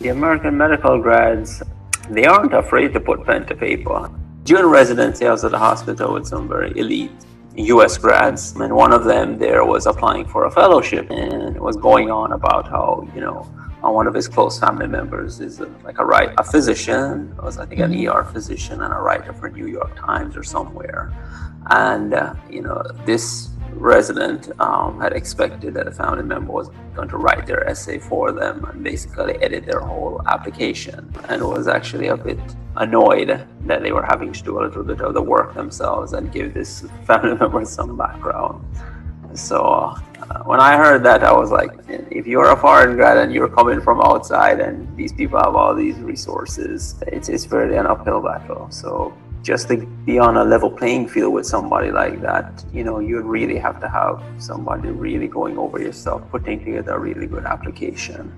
The American medical grads, they aren't afraid to put pen to paper. During residency, I was at a hospital with some very elite US grads, and one of them there was applying for a fellowship and was going on about how, you know, one of his close family members is a, like a right a physician was i think an er physician and a writer for new york times or somewhere and uh, you know this resident um, had expected that a family member was going to write their essay for them and basically edit their whole application and was actually a bit annoyed that they were having to do a little bit of the work themselves and give this family member some background so uh, when I heard that, I was like, if you're a foreign grad and you're coming from outside and these people have all these resources, it's, it's really an uphill battle. So just to be on a level playing field with somebody like that, you know, you really have to have somebody really going over yourself, putting together a really good application.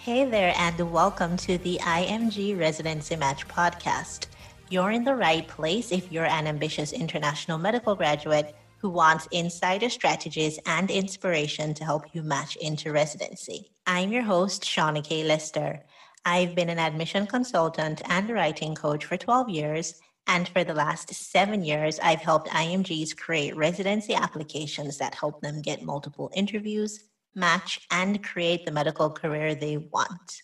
Hey there, and welcome to the IMG Residency Match podcast. You're in the right place if you're an ambitious international medical graduate who wants insider strategies and inspiration to help you match into residency. I'm your host, Shauna K. Lister. I've been an admission consultant and writing coach for 12 years, and for the last seven years, I've helped IMGs create residency applications that help them get multiple interviews match, and create the medical career they want.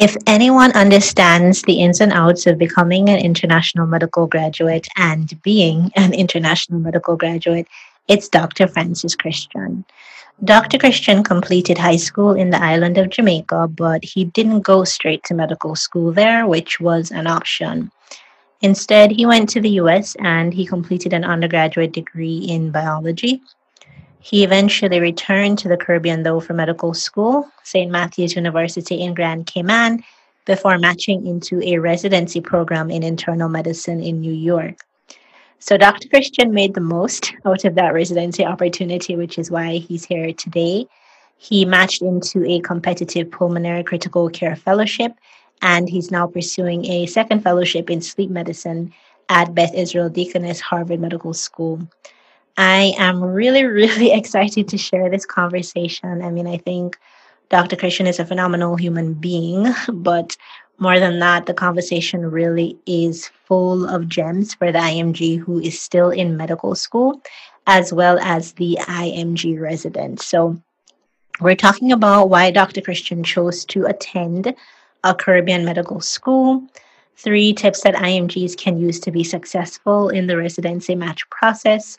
If anyone understands the ins and outs of becoming an international medical graduate and being an international medical graduate, it's Dr. Francis Christian. Dr. Christian completed high school in the island of Jamaica, but he didn't go straight to medical school there, which was an option. Instead, he went to the US and he completed an undergraduate degree in biology he eventually returned to the Caribbean, though, for medical school, St. Matthew's University in Grand Cayman, before matching into a residency program in internal medicine in New York. So Dr. Christian made the most out of that residency opportunity, which is why he's here today. He matched into a competitive pulmonary critical care fellowship, and he's now pursuing a second fellowship in sleep medicine at Beth Israel Deaconess Harvard Medical School. I am really, really excited to share this conversation. I mean, I think Dr. Christian is a phenomenal human being, but more than that, the conversation really is full of gems for the IMG who is still in medical school, as well as the IMG resident. So, we're talking about why Dr. Christian chose to attend a Caribbean medical school, three tips that IMGs can use to be successful in the residency match process,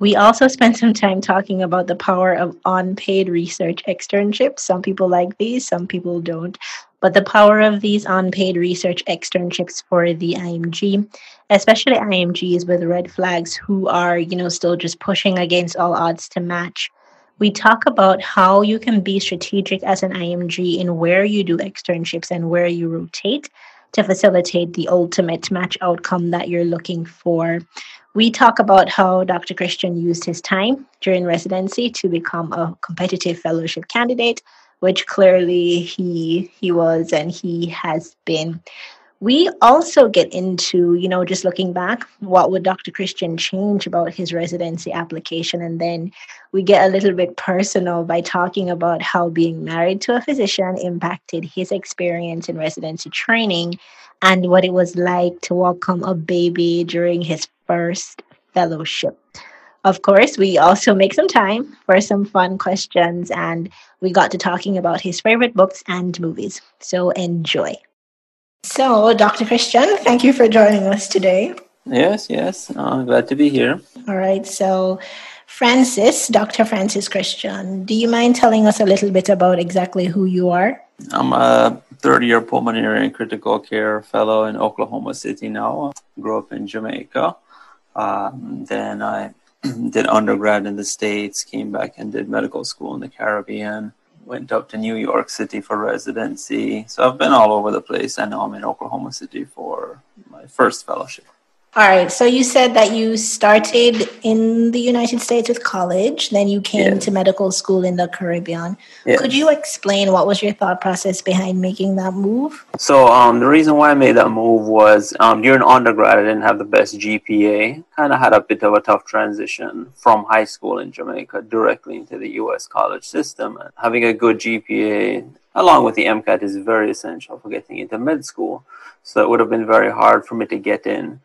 we also spent some time talking about the power of unpaid research externships. Some people like these, some people don't. But the power of these unpaid research externships for the IMG, especially IMGs with red flags who are, you know, still just pushing against all odds to match. We talk about how you can be strategic as an IMG in where you do externships and where you rotate to facilitate the ultimate match outcome that you're looking for. We talk about how Dr. Christian used his time during residency to become a competitive fellowship candidate, which clearly he he was and he has been. We also get into, you know, just looking back, what would Dr. Christian change about his residency application? And then we get a little bit personal by talking about how being married to a physician impacted his experience in residency training and what it was like to welcome a baby during his first fellowship. Of course, we also make some time for some fun questions, and we got to talking about his favorite books and movies. So enjoy. So, Dr. Christian, thank you for joining us today. Yes, yes. Uh, glad to be here. All right. So, Francis, Dr. Francis Christian, do you mind telling us a little bit about exactly who you are? I'm a third year pulmonary and critical care fellow in Oklahoma City now. Grew up in Jamaica. Um, then I did undergrad in the States, came back and did medical school in the Caribbean, went up to New York City for residency. So I've been all over the place, and now I'm in Oklahoma City for my first fellowship. All right. So you said that you started in the United States with college, then you came yes. to medical school in the Caribbean. Yes. Could you explain what was your thought process behind making that move? So um, the reason why I made that move was um, during undergrad, I didn't have the best GPA. Kind of had a bit of a tough transition from high school in Jamaica directly into the U.S. college system. Having a good GPA along with the MCAT is very essential for getting into med school. So it would have been very hard for me to get in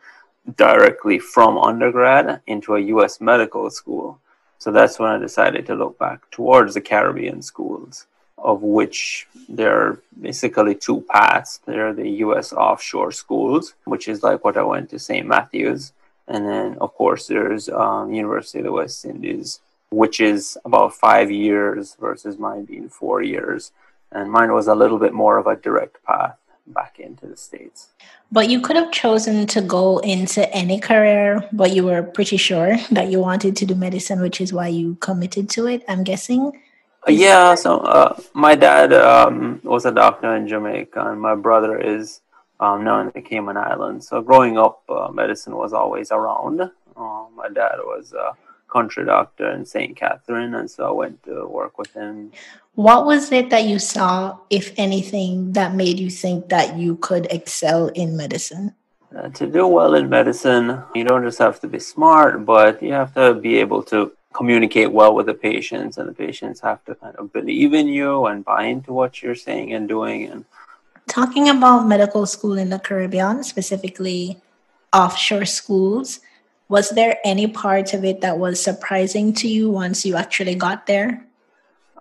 directly from undergrad into a US medical school. So that's when I decided to look back towards the Caribbean schools, of which there are basically two paths. There are the US offshore schools, which is like what I went to St. Matthews. And then, of course, there's um, University of the West Indies, which is about five years versus mine being four years. And mine was a little bit more of a direct path back into the States. But you could have chosen to go into any career, but you were pretty sure that you wanted to do medicine, which is why you committed to it, I'm guessing. Uh, yeah, so uh, my dad um, was a doctor in Jamaica, and my brother is um, now in the Cayman Islands. So growing up, uh, medicine was always around. Uh, my dad was a country doctor in St. Catherine, and so I went to work with him. What was it that you saw, if anything, that made you think that you could excel in medicine? Uh, to do well in medicine, you don't just have to be smart, but you have to be able to communicate well with the patients, and the patients have to kind of believe in you and buy into what you're saying and doing. And talking about medical school in the Caribbean, specifically offshore schools, was there any part of it that was surprising to you once you actually got there?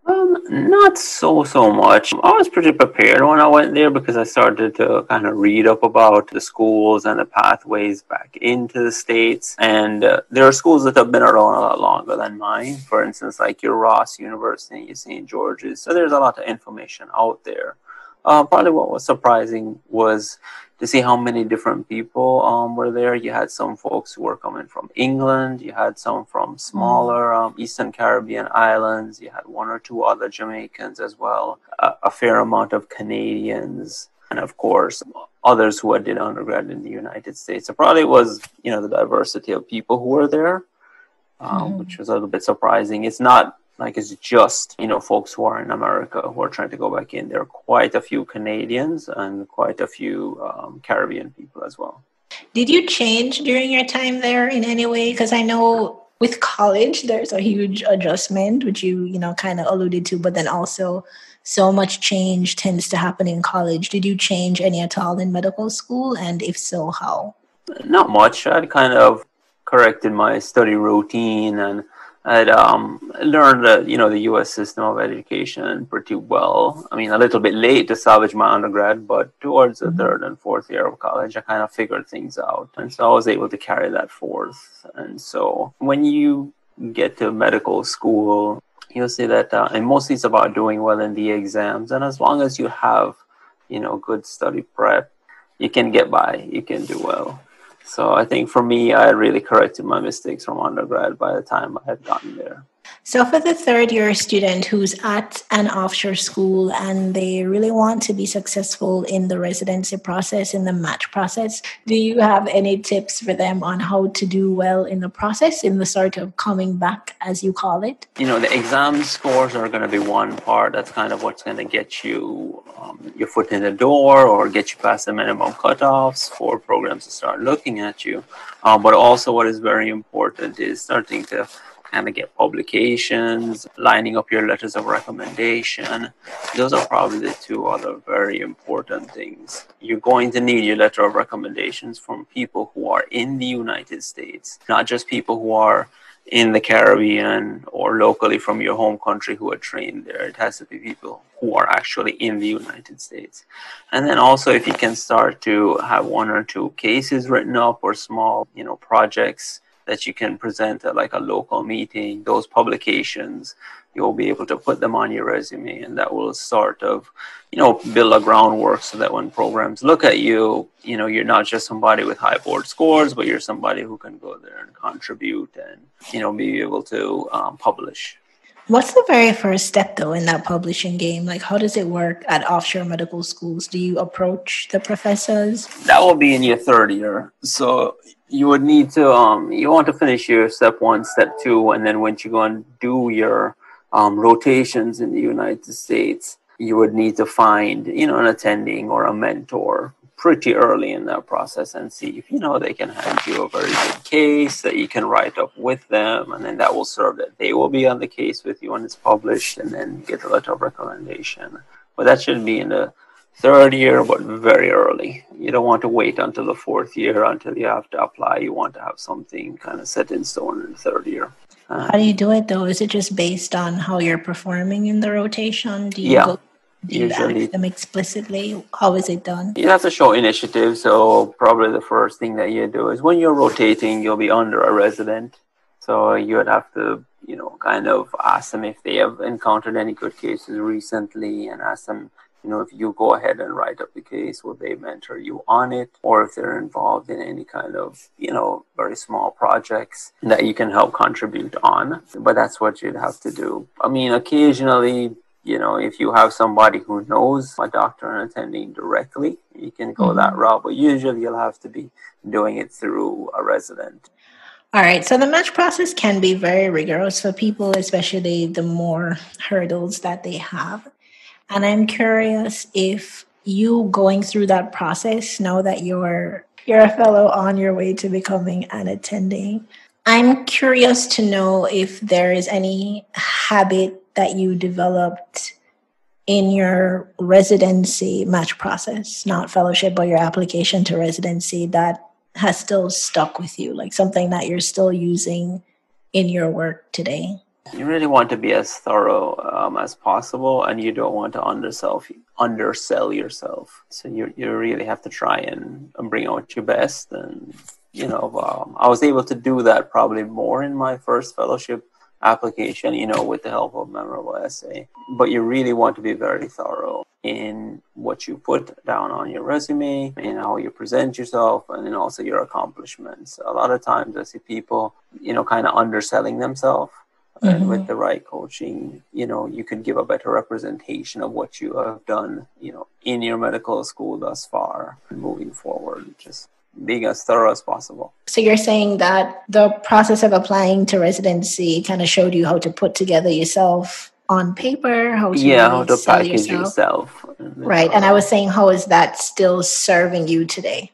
Um, not so so much. I was pretty prepared when I went there because I started to kind of read up about the schools and the pathways back into the states. And uh, there are schools that have been around a lot longer than mine. For instance, like your Ross University, your St. George's. So there's a lot of information out there. Uh, probably what was surprising was to see how many different people um, were there. You had some folks who were coming from England. You had some from smaller mm. um, Eastern Caribbean islands. You had one or two other Jamaicans as well. A, a fair amount of Canadians, and of course others who had did undergrad in the United States. So probably was you know the diversity of people who were there, um, mm. which was a little bit surprising. It's not like it's just you know folks who are in America who are trying to go back in. There are quite a few Canadians and quite a few um, Caribbean people as well. Did you change during your time there in any way? Because I know with college there's a huge adjustment, which you you know kind of alluded to, but then also so much change tends to happen in college. Did you change any at all in medical school, and if so, how? Not much. I'd kind of corrected my study routine and I'd um, learned the you know the U.S. system of education pretty well. I mean, a little bit late to salvage my undergrad, but towards the mm-hmm. third and fourth year of college, I kind of figured things out, and so I was able to carry that forth. And so when you get to medical school, you'll see that, uh, and mostly it's about doing well in the exams, and as long as you have, you know, good study prep, you can get by. You can do well. So I think for me, I really corrected my mistakes from undergrad by the time I had gotten there. So, for the third year student who's at an offshore school and they really want to be successful in the residency process, in the match process, do you have any tips for them on how to do well in the process, in the sort of coming back, as you call it? You know, the exam scores are going to be one part. That's kind of what's going to get you um, your foot in the door or get you past the minimum cutoffs for programs to start looking at you. Um, but also, what is very important is starting to get publications, lining up your letters of recommendation. Those are probably the two other very important things. You're going to need your letter of recommendations from people who are in the United States, not just people who are in the Caribbean or locally from your home country who are trained there. It has to be people who are actually in the United States. And then also if you can start to have one or two cases written up or small, you know, projects that you can present at like a local meeting, those publications, you'll be able to put them on your resume and that will sort of, you know, build a groundwork so that when programs look at you, you know, you're not just somebody with high board scores, but you're somebody who can go there and contribute and, you know, be able to um, publish. What's the very first step though in that publishing game? Like how does it work at offshore medical schools? Do you approach the professors? That will be in your third year. So you would need to um you want to finish your step one, step two, and then once you go and do your um, rotations in the United States, you would need to find, you know, an attending or a mentor pretty early in that process and see if you know they can hand you a very good case that you can write up with them and then that will serve that they will be on the case with you when it's published and then get a letter of recommendation. But that should be in the third year but very early you don't want to wait until the fourth year until you have to apply you want to have something kind of set in stone in the third year uh, how do you do it though is it just based on how you're performing in the rotation do you yeah. go do you ask them explicitly? How is it done? You have to show initiative. So probably the first thing that you do is when you're rotating, you'll be under a resident. So you would have to, you know, kind of ask them if they have encountered any good cases recently and ask them, you know, if you go ahead and write up the case, will they mentor you on it? Or if they're involved in any kind of, you know, very small projects that you can help contribute on. But that's what you'd have to do. I mean, occasionally you know, if you have somebody who knows a doctor and attending directly, you can go mm-hmm. that route. But usually you'll have to be doing it through a resident. All right. So the match process can be very rigorous for people, especially the more hurdles that they have. And I'm curious if you going through that process now that you're you're a fellow on your way to becoming an attending. I'm curious to know if there is any habit that you developed in your residency match process, not fellowship, but your application to residency that has still stuck with you, like something that you're still using in your work today? You really want to be as thorough um, as possible, and you don't want to undersell undersell yourself. So you you really have to try and, and bring out your best. And you know, um, I was able to do that probably more in my first fellowship application, you know, with the help of memorable essay. But you really want to be very thorough in what you put down on your resume and how you present yourself and then also your accomplishments. A lot of times I see people, you know, kind of underselling themselves. Mm-hmm. And with the right coaching, you know, you can give a better representation of what you have done, you know, in your medical school thus far and moving forward. Just being as thorough as possible. So you're saying that the process of applying to residency kind of showed you how to put together yourself on paper, how to yeah, how to package yourself. yourself. Right, and I was saying, how is that still serving you today?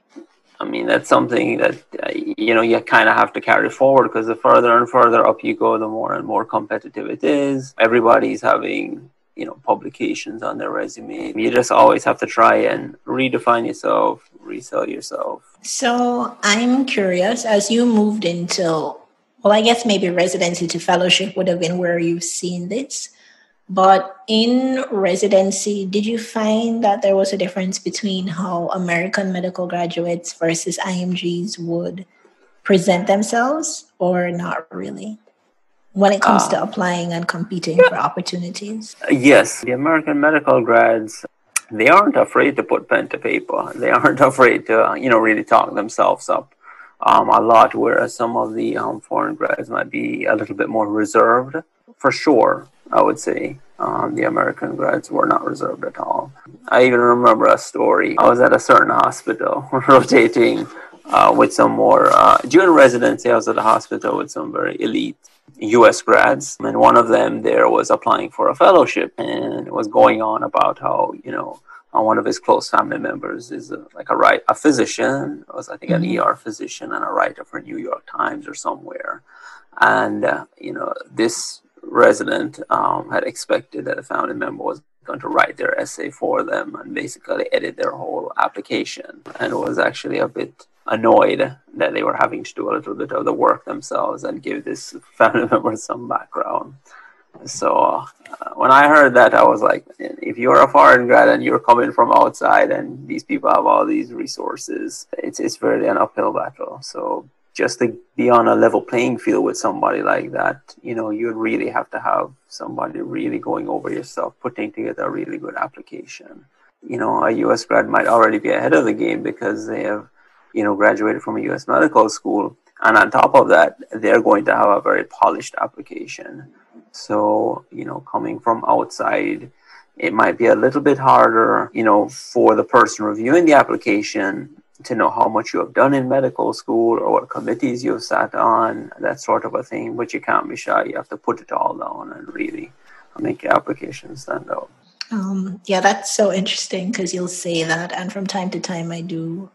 I mean, that's something that uh, you know you kind of have to carry forward because the further and further up you go, the more and more competitive it is. Everybody's having you know publications on their resume. You just always have to try and redefine yourself, resell yourself. So I'm curious, as you moved into, well, I guess maybe residency to fellowship would have been where you've seen this. But in residency, did you find that there was a difference between how American medical graduates versus IMGs would present themselves, or not really? when it comes uh, to applying and competing yeah. for opportunities? Yes, the American medical grads they aren't afraid to put pen to paper. They aren't afraid to, you know, really talk themselves up um, a lot, whereas some of the um, foreign grads might be a little bit more reserved. For sure, I would say um, the American grads were not reserved at all. I even remember a story. I was at a certain hospital rotating uh, with some more, uh, during residency, I was at a hospital with some very elite US grads, and one of them there was applying for a fellowship and was going on about how, you know, uh, one of his close family members is a, like a right a physician, was I think an ER physician and a writer for New York Times or somewhere, and uh, you know this resident um, had expected that a family member was going to write their essay for them and basically edit their whole application, and was actually a bit annoyed that they were having to do a little bit of the work themselves and give this family member some background. So uh, when I heard that, I was like, if you're a foreign grad and you're coming from outside and these people have all these resources, it's, it's really an uphill battle. So just to be on a level playing field with somebody like that, you know, you really have to have somebody really going over yourself, putting together a really good application. You know, a US grad might already be ahead of the game because they have you know, graduated from a U.S. medical school, and on top of that, they're going to have a very polished application. So, you know, coming from outside, it might be a little bit harder, you know, for the person reviewing the application to know how much you have done in medical school or what committees you've sat on, that sort of a thing. But you can't be shy. You have to put it all down and really make your application stand out. Um, yeah, that's so interesting because you'll say that, and from time to time, I do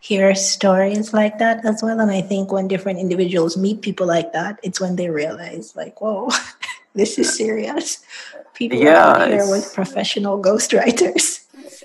hear stories like that as well. And I think when different individuals meet people like that, it's when they realize, like, whoa, this is serious. People yeah, are here with professional ghostwriters.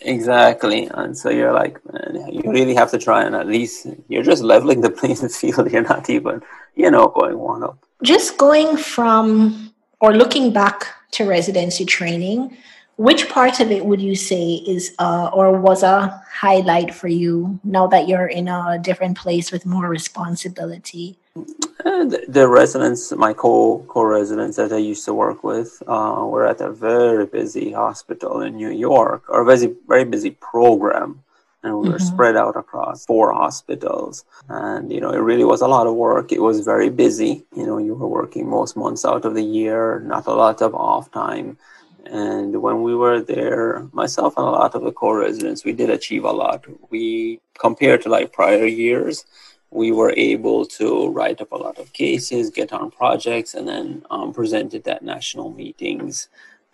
Exactly. And so you're like, man, you really have to try and at least you're just leveling the playing field. You're not even, you know, going one up. Just going from or looking back to residency training, which part of it would you say is uh, or was a highlight for you now that you're in a different place with more responsibility? Uh, the, the, residents, my co co residents that I used to work with, uh, were at a very busy hospital in New York, or a very very busy program, and we mm-hmm. were spread out across four hospitals. And you know, it really was a lot of work. It was very busy. You know, you were working most months out of the year, not a lot of off time. And when we were there, myself and a lot of the co residents, we did achieve a lot. We compared to like prior years we were able to write up a lot of cases, get on projects, and then um, present it at national meetings.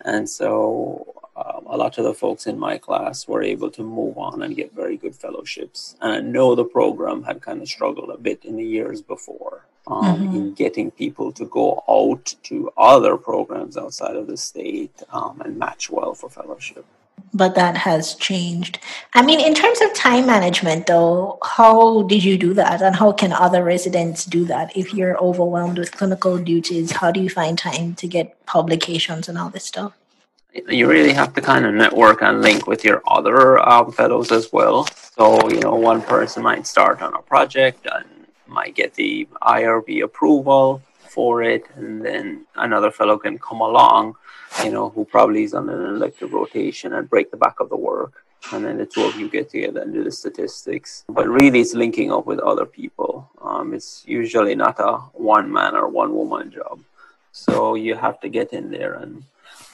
And so um, a lot of the folks in my class were able to move on and get very good fellowships. And I know the program had kind of struggled a bit in the years before um, mm-hmm. in getting people to go out to other programs outside of the state um, and match well for fellowship but that has changed. I mean, in terms of time management, though, how did you do that? And how can other residents do that? If you're overwhelmed with clinical duties, how do you find time to get publications and all this stuff? You really have to kind of network and link with your other um, fellows as well. So, you know, one person might start on a project and might get the IRB approval for it, and then another fellow can come along you know, who probably is on an elective rotation and break the back of the work. And then the two of you get together and do the statistics. But really, it's linking up with other people. Um, it's usually not a one man or one woman job. So you have to get in there. And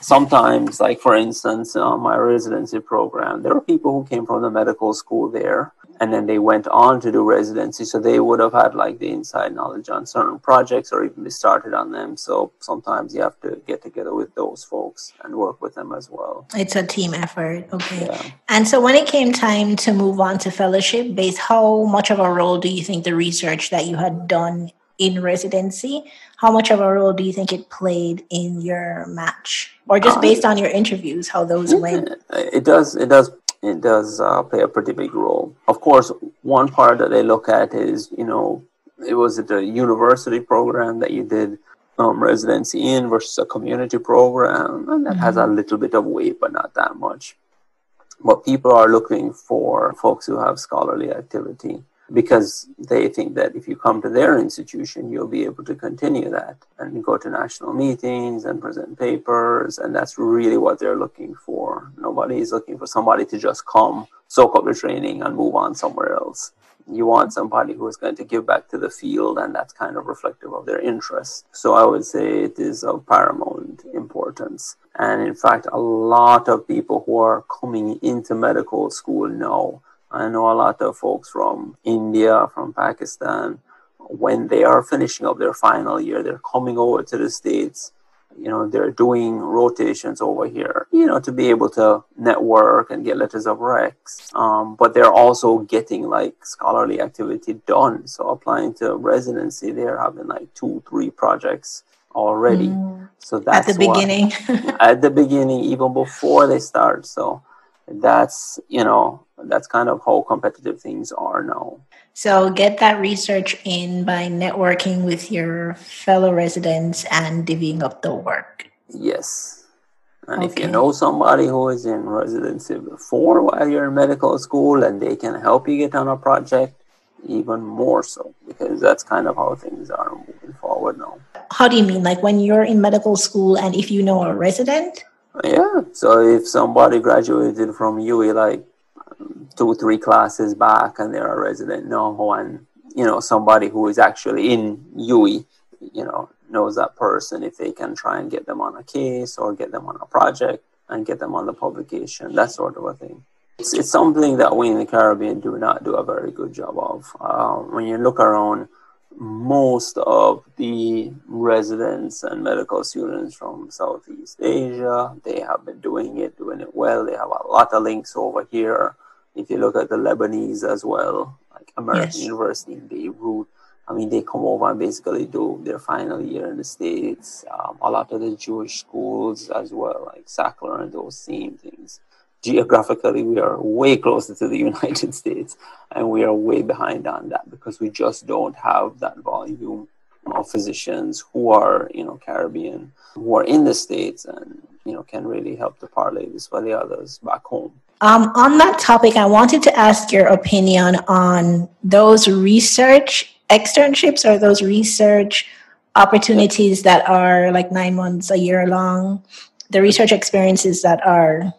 sometimes, like for instance, uh, my residency program, there are people who came from the medical school there and then they went on to do residency. So they would have had like the inside knowledge on certain projects or even be started on them. So sometimes you have to get together with those folks and work with them as well. It's a team effort. Okay. Yeah. and so when it came time to move on to fellowship based how much of a role do you think the research that you had done in residency how much of a role do you think it played in your match? Or just based on your interviews how those went? it does it does it does uh, play a pretty big role. Of course, one part that they look at is, you know, it was it a university program that you did um, residency in versus a community program, and that mm-hmm. has a mm-hmm. little bit of weight, but not that much. But people are looking for folks who have scholarly activity because they think that if you come to their institution, you'll be able to continue that and go to national meetings and present papers. And that's really what they're looking for. Nobody is looking for somebody to just come, soak up the training, and move on somewhere else. You want somebody who is going to give back to the field, and that's kind of reflective of their interest. So I would say it is of paramount importance. And in fact, a lot of people who are coming into medical school now I know a lot of folks from India, from Pakistan, when they are finishing up their final year, they're coming over to the States. You know, they're doing rotations over here, you know, to be able to network and get letters of recs. Um, but they're also getting like scholarly activity done. So applying to residency, they're having like two, three projects already. Mm. So that's at the beginning. at the beginning, even before they start. So that's you know that's kind of how competitive things are now. So get that research in by networking with your fellow residents and divvying up the work. Yes. And okay. if you know somebody who is in residency before while you're in medical school and they can help you get on a project even more so because that's kind of how things are moving forward now. How do you mean? Like when you're in medical school and if you know a resident yeah. So if somebody graduated from UWI like two, three classes back and they're a resident now, and you know somebody who is actually in UWI, you know, knows that person if they can try and get them on a case or get them on a project and get them on the publication, that sort of a thing. It's, it's something that we in the Caribbean do not do a very good job of. Uh, when you look around, most of the residents and medical students from Southeast Asia, they have been doing it, doing it well. They have a lot of links over here. If you look at the Lebanese as well, like American yes. University in Beirut, I mean, they come over and basically do their final year in the States. Um, a lot of the Jewish schools as well, like Sackler and those same things. Geographically, we are way closer to the United States and we are way behind on that because we just don't have that volume of physicians who are, you know, Caribbean, who are in the States and, you know, can really help to parlay this for the others back home. Um, on that topic, I wanted to ask your opinion on those research externships or those research opportunities that are like nine months, a year long, the research experiences that are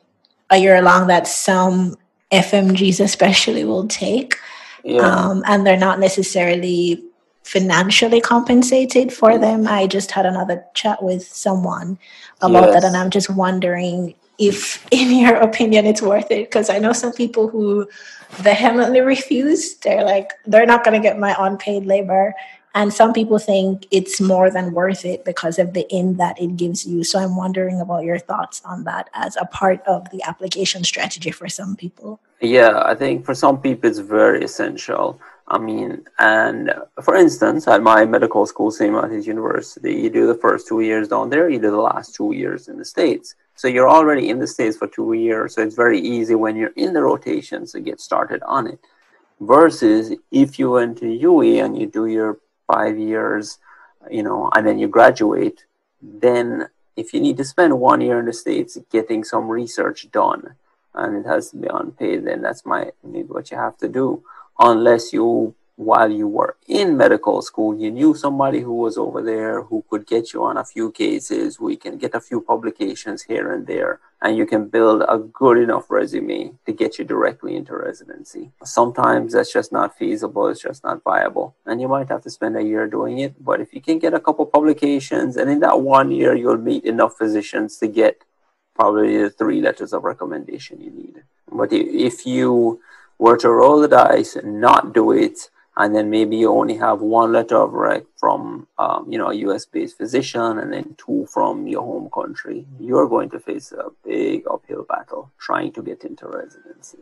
a year long that some FMGs especially will take. Yeah. Um, and they're not necessarily financially compensated for them. I just had another chat with someone about yes. that, and I'm just wondering if, in your opinion, it's worth it. Because I know some people who vehemently refuse. They're like, they're not going to get my unpaid labor. And some people think it's more than worth it because of the in that it gives you. So I'm wondering about your thoughts on that as a part of the application strategy for some people. Yeah, I think for some people it's very essential. I mean, and for instance, at my medical school, St. Matthew's University, you do the first two years down there, you do the last two years in the States. So you're already in the States for two years. So it's very easy when you're in the rotations to get started on it. Versus if you went to UWI and you do your five years, you know, and then you graduate, then if you need to spend one year in the States getting some research done and it has to be unpaid, then that's my maybe what you have to do. Unless you while you were in medical school, you knew somebody who was over there who could get you on a few cases. We can get a few publications here and there, and you can build a good enough resume to get you directly into residency. Sometimes that's just not feasible, it's just not viable, and you might have to spend a year doing it. But if you can get a couple publications, and in that one year, you'll meet enough physicians to get probably the three letters of recommendation you need. But if you were to roll the dice and not do it, and then maybe you only have one letter of rec from um, you know a US based physician and then two from your home country, you're going to face a big uphill battle trying to get into residency.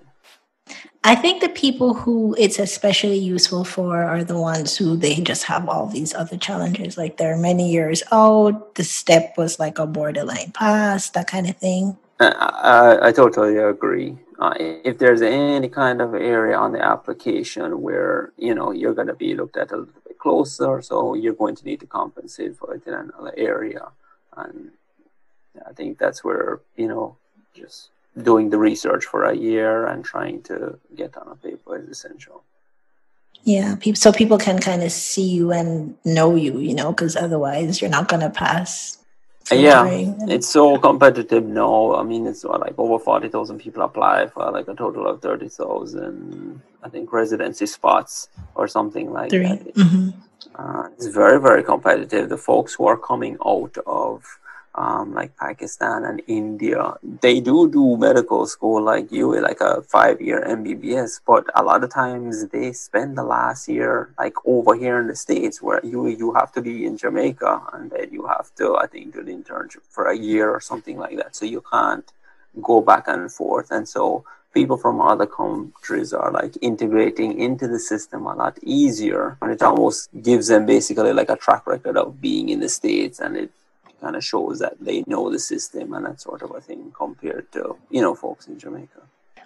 I think the people who it's especially useful for are the ones who they just have all these other challenges. Like they're many years out, the step was like a borderline pass, that kind of thing. I, I, totally agree. Uh, if there's any kind of area on the application where you know you're going to be looked at a little bit closer so you're going to need to compensate for it in another area. And i think that's where you know just doing the research for a year and trying to get on a paper is essential. Yeah so people can kind of see you and know you you know because otherwise you're not going to pass yeah, it's so competitive now. I mean, it's what, like over 40,000 people apply for like a total of 30,000, I think, residency spots or something like Three. that. Mm-hmm. Uh, it's very, very competitive. The folks who are coming out of um, like Pakistan and India, they do do medical school like you, like a five year MBBS, but a lot of times they spend the last year like over here in the States where you you have to be in Jamaica and then you have to, I think, do the internship for a year or something like that. So you can't go back and forth. And so people from other countries are like integrating into the system a lot easier and it almost gives them basically like a track record of being in the States and it kind of shows that they know the system and that sort of a thing compared to, you know, folks in Jamaica.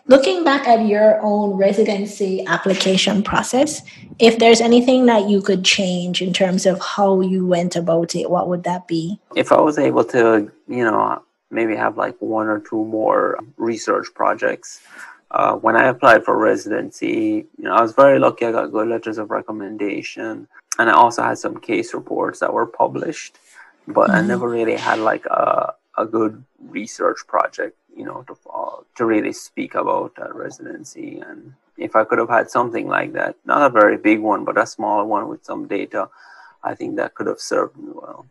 Looking back at your own residency application process, if there's anything that you could change in terms of how you went about it, what would that be? If I was able to, you know, maybe have like one or two more research projects. Uh, when I applied for residency, you know, I was very lucky. I got good letters of recommendation, and I also had some case reports that were published but mm-hmm. I never really had like a a good research project, you know, to uh, to really speak about uh, residency. And if I could have had something like that, not a very big one, but a small one with some data, I think that could have served me well.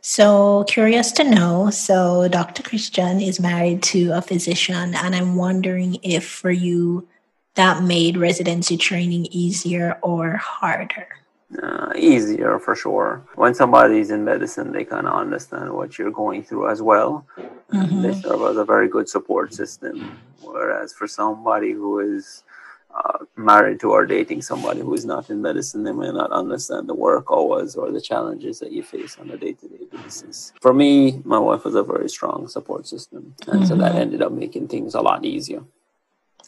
So, curious to know. So, Dr. Christian is married to a physician, and I'm wondering if for you that made residency training easier or harder? Uh, easier for sure. When somebody's in medicine, they kind of understand what you're going through as well. Mm-hmm. They serve as a very good support system. Whereas for somebody who is uh, married to or dating somebody who is not in medicine, they may not understand the work always or the challenges that you face on a day to day basis. For me, my wife was a very strong support system. And mm-hmm. so that mm-hmm. ended up making things a lot easier.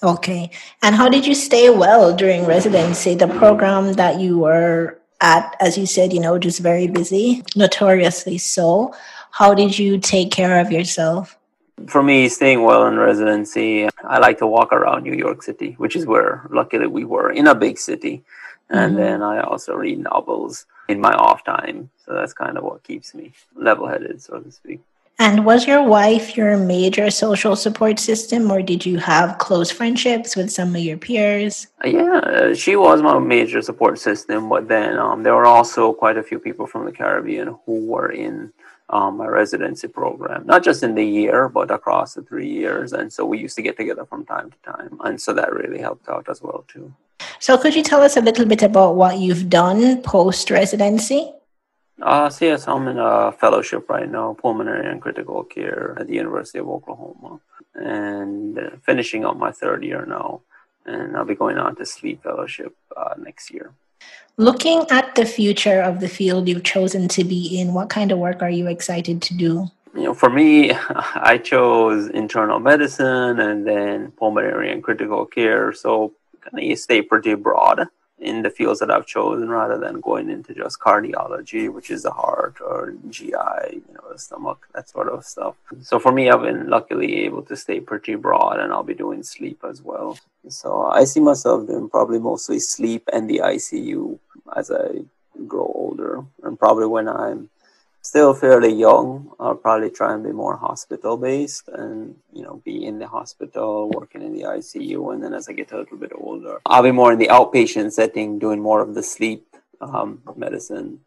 Okay. And how did you stay well during residency? The program that you were at, as you said, you know, just very busy, notoriously so. How did you take care of yourself? For me, staying well in residency, I like to walk around New York City, which is where luckily we were in a big city. And mm-hmm. then I also read novels in my off time. So that's kind of what keeps me level headed, so to speak. And was your wife your major social support system, or did you have close friendships with some of your peers? Yeah, she was my major support system, but then um, there were also quite a few people from the Caribbean who were in um, my residency program, not just in the year, but across the three years. And so we used to get together from time to time. And so that really helped out as well, too. So, could you tell us a little bit about what you've done post residency? Uh, yes, I'm in a fellowship right now, pulmonary and critical care at the University of Oklahoma, and uh, finishing up my third year now, and I'll be going on to sleep fellowship uh, next year. Looking at the future of the field you've chosen to be in, what kind of work are you excited to do? You know, for me, I chose internal medicine and then pulmonary and critical care, so kind of you stay pretty broad in the fields that I've chosen rather than going into just cardiology, which is the heart or GI, you know, the stomach, that sort of stuff. So for me, I've been luckily able to stay pretty broad and I'll be doing sleep as well. So I see myself doing probably mostly sleep and the ICU as I grow older. And probably when I'm still fairly young. I'll probably try and be more hospital based and, you know, be in the hospital, working in the ICU. And then as I get a little bit older, I'll be more in the outpatient setting, doing more of the sleep um, medicine.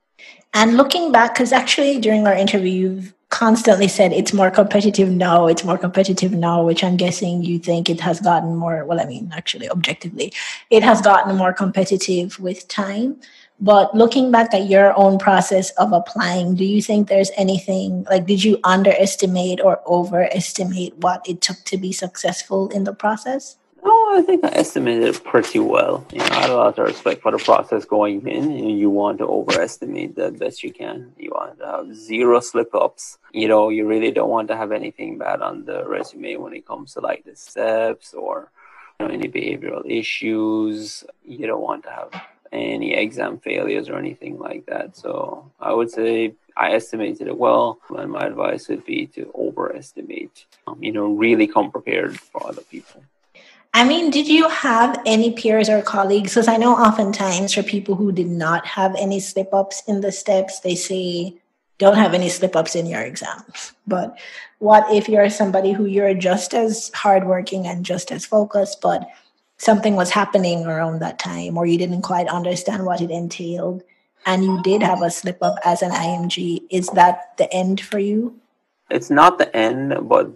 And looking back, because actually during our interview, you've constantly said it's more competitive now, it's more competitive now, which I'm guessing you think it has gotten more, well, I mean, actually, objectively, it has gotten more competitive with time. But looking back at your own process of applying, do you think there's anything like, did you underestimate or overestimate what it took to be successful in the process? Oh, I think I estimated it pretty well. You know, I had a lot of respect for the process going in. Know, you want to overestimate the best you can. You want to have zero slip ups. You know, you really don't want to have anything bad on the resume when it comes to like the steps or you know, any behavioral issues. You don't want to have any exam failures or anything like that. So I would say I estimated it well, and my advice would be to overestimate. Um, you know, really come prepared for other people. I mean, did you have any peers or colleagues? Because I know oftentimes for people who did not have any slip ups in the steps, they say, don't have any slip ups in your exams. But what if you're somebody who you're just as hardworking and just as focused, but something was happening around that time or you didn't quite understand what it entailed and you did have a slip up as an IMG, is that the end for you? It's not the end, but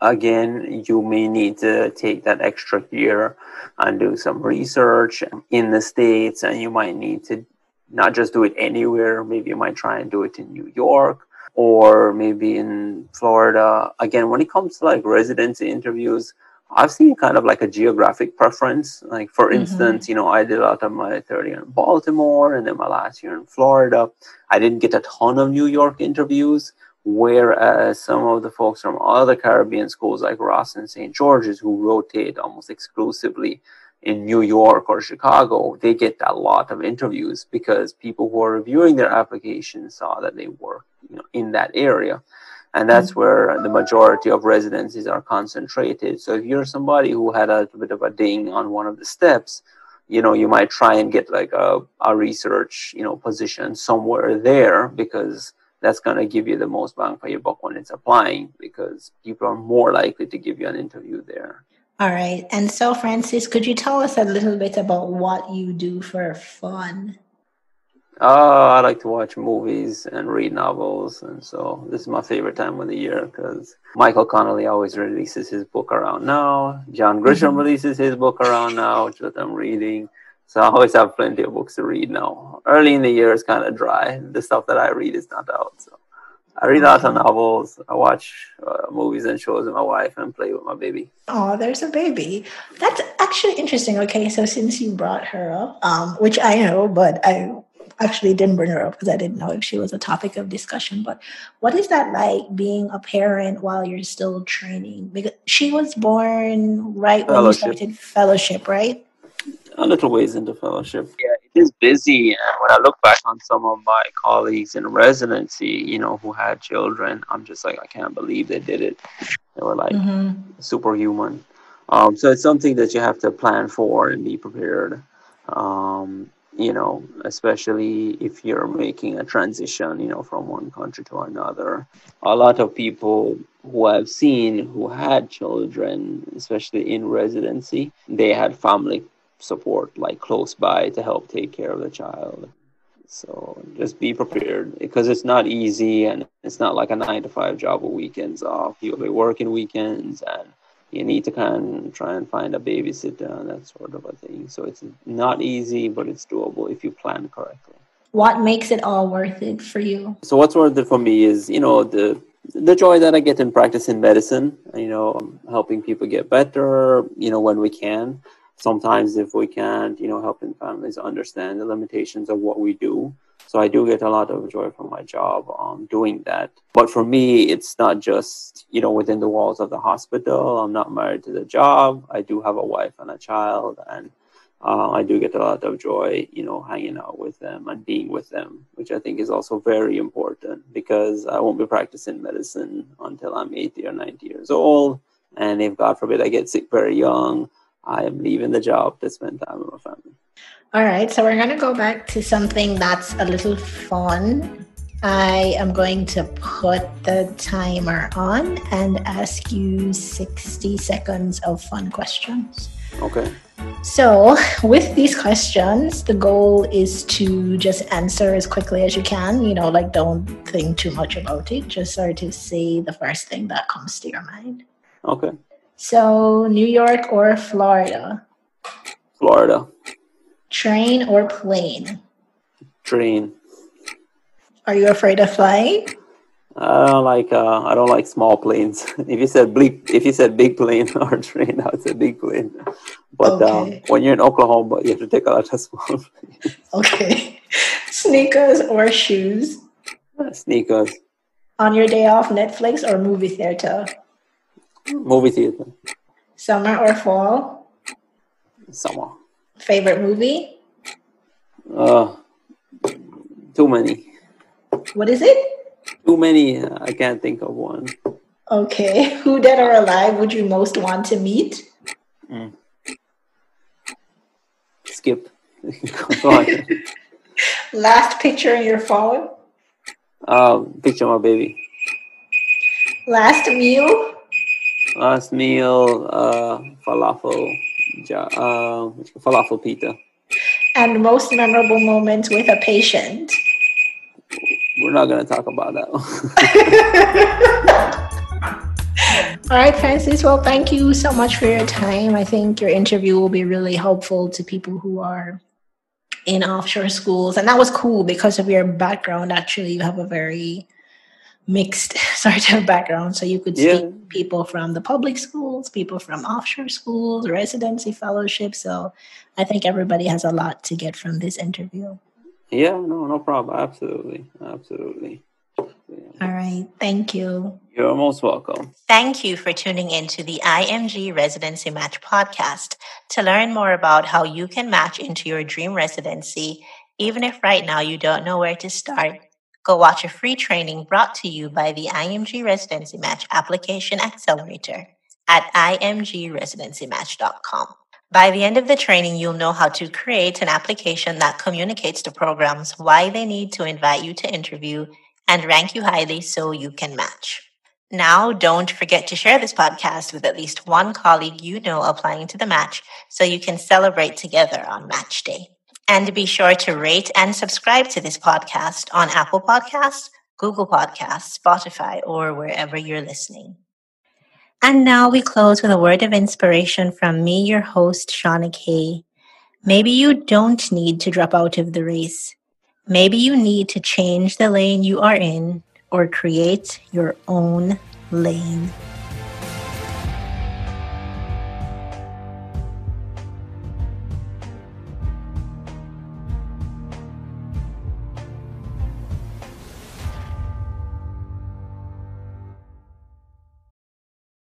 again, you may need to take that extra year and do some research in the States, and you might need to not just do it anywhere. Maybe you might try and do it in New York or maybe in Florida. Again, when it comes to like residency interviews, I've seen kind of like a geographic preference. Like for mm-hmm. instance, you know, I did a lot of my third year in Baltimore and then my last year in Florida. I didn't get a ton of New York interviews, whereas some of the folks from other Caribbean schools like Ross and St. George's who rotate almost exclusively in New York or Chicago, they get a lot of interviews because people who are reviewing their applications saw that they work you know, in that area and that's mm-hmm. where the majority of residencies are concentrated. So if you're somebody who had a bit of a ding on one of the steps, you know, you might try and get like a, a research, you know, position somewhere there because that's going to give you the most bang for your buck when it's applying because people are more likely to give you an interview there. All right. And so, Francis, could you tell us a little bit about what you do for fun? Uh, I like to watch movies and read novels, and so this is my favorite time of the year because Michael Connelly always releases his book around now. John Grisham mm-hmm. releases his book around now, which what I'm reading. So I always have plenty of books to read now. Early in the year is kind of dry. The stuff that I read is not out. So I read lots of novels. I watch uh, movies and shows with my wife and play with my baby. Oh, there's a baby. That's actually interesting. Okay, so since you brought her up, um, which I know, but I actually didn't bring her up because I didn't know if she was a topic of discussion. But what is that like being a parent while you're still training? Because she was born right when you started fellowship, right? a little ways into fellowship. Yeah, it is busy. And when I look back on some of my colleagues in residency, you know, who had children, I'm just like, I can't believe they did it. They were like mm-hmm. superhuman. Um, so it's something that you have to plan for and be prepared. Um, you know, especially if you're making a transition, you know, from one country to another. A lot of people who I've seen who had children, especially in residency, they had family support like close by to help take care of the child. So just be prepared because it's not easy and it's not like a nine to five job with weekends off. You'll be working weekends and you need to kind of try and find a babysitter and that sort of a thing. So it's not easy, but it's doable if you plan correctly. What makes it all worth it for you? So what's worth it for me is, you know, the the joy that I get in practicing medicine, you know, um, helping people get better, you know, when we can sometimes if we can't, you know, helping families understand the limitations of what we do. So I do get a lot of joy from my job um, doing that. But for me, it's not just, you know, within the walls of the hospital. I'm not married to the job. I do have a wife and a child. And uh, I do get a lot of joy, you know, hanging out with them and being with them, which I think is also very important because I won't be practicing medicine until I'm 80 or 90 years old. And if God forbid I get sick very young, I am leaving the job to spend time with my family. All right, so we're going to go back to something that's a little fun. I am going to put the timer on and ask you 60 seconds of fun questions. Okay. So, with these questions, the goal is to just answer as quickly as you can. You know, like don't think too much about it. Just start to say the first thing that comes to your mind. Okay. So, New York or Florida? Florida. Train or plane? Train. Are you afraid of flying? I don't like uh, I don't like small planes. if you said big, if you said big plane or train, I would say big plane. But um, okay. um, when you're in Oklahoma, you have to take a lot of small planes. Okay. Sneakers or shoes? sneakers. On your day off, Netflix or movie theater? Movie theater. Summer or fall? Summer. Favorite movie? Uh, too many. What is it? Too many. I can't think of one. Okay. Who dead or alive would you most want to meet? Mm. Skip. Last picture in your phone? Um, picture of my baby. Last meal? Last meal, uh, falafel, uh, falafel pita. And most memorable moment with a patient. We're not going to talk about that. All right, Francis. Well, thank you so much for your time. I think your interview will be really helpful to people who are in offshore schools. And that was cool because of your background. Actually, you have a very mixed sort of background. So you could yeah. see people from the public schools, people from offshore schools, residency fellowships. So I think everybody has a lot to get from this interview. Yeah, no, no problem. Absolutely. Absolutely. All right. Thank you. You're most welcome. Thank you for tuning in to the IMG Residency Match podcast. To learn more about how you can match into your dream residency, even if right now you don't know where to start, Go watch a free training brought to you by the IMG Residency Match Application Accelerator at imgresidencymatch.com. By the end of the training, you'll know how to create an application that communicates to programs why they need to invite you to interview and rank you highly so you can match. Now, don't forget to share this podcast with at least one colleague you know applying to the match so you can celebrate together on match day. And be sure to rate and subscribe to this podcast on Apple Podcasts, Google Podcasts, Spotify, or wherever you're listening. And now we close with a word of inspiration from me, your host, Shauna Kay. Maybe you don't need to drop out of the race. Maybe you need to change the lane you are in or create your own lane.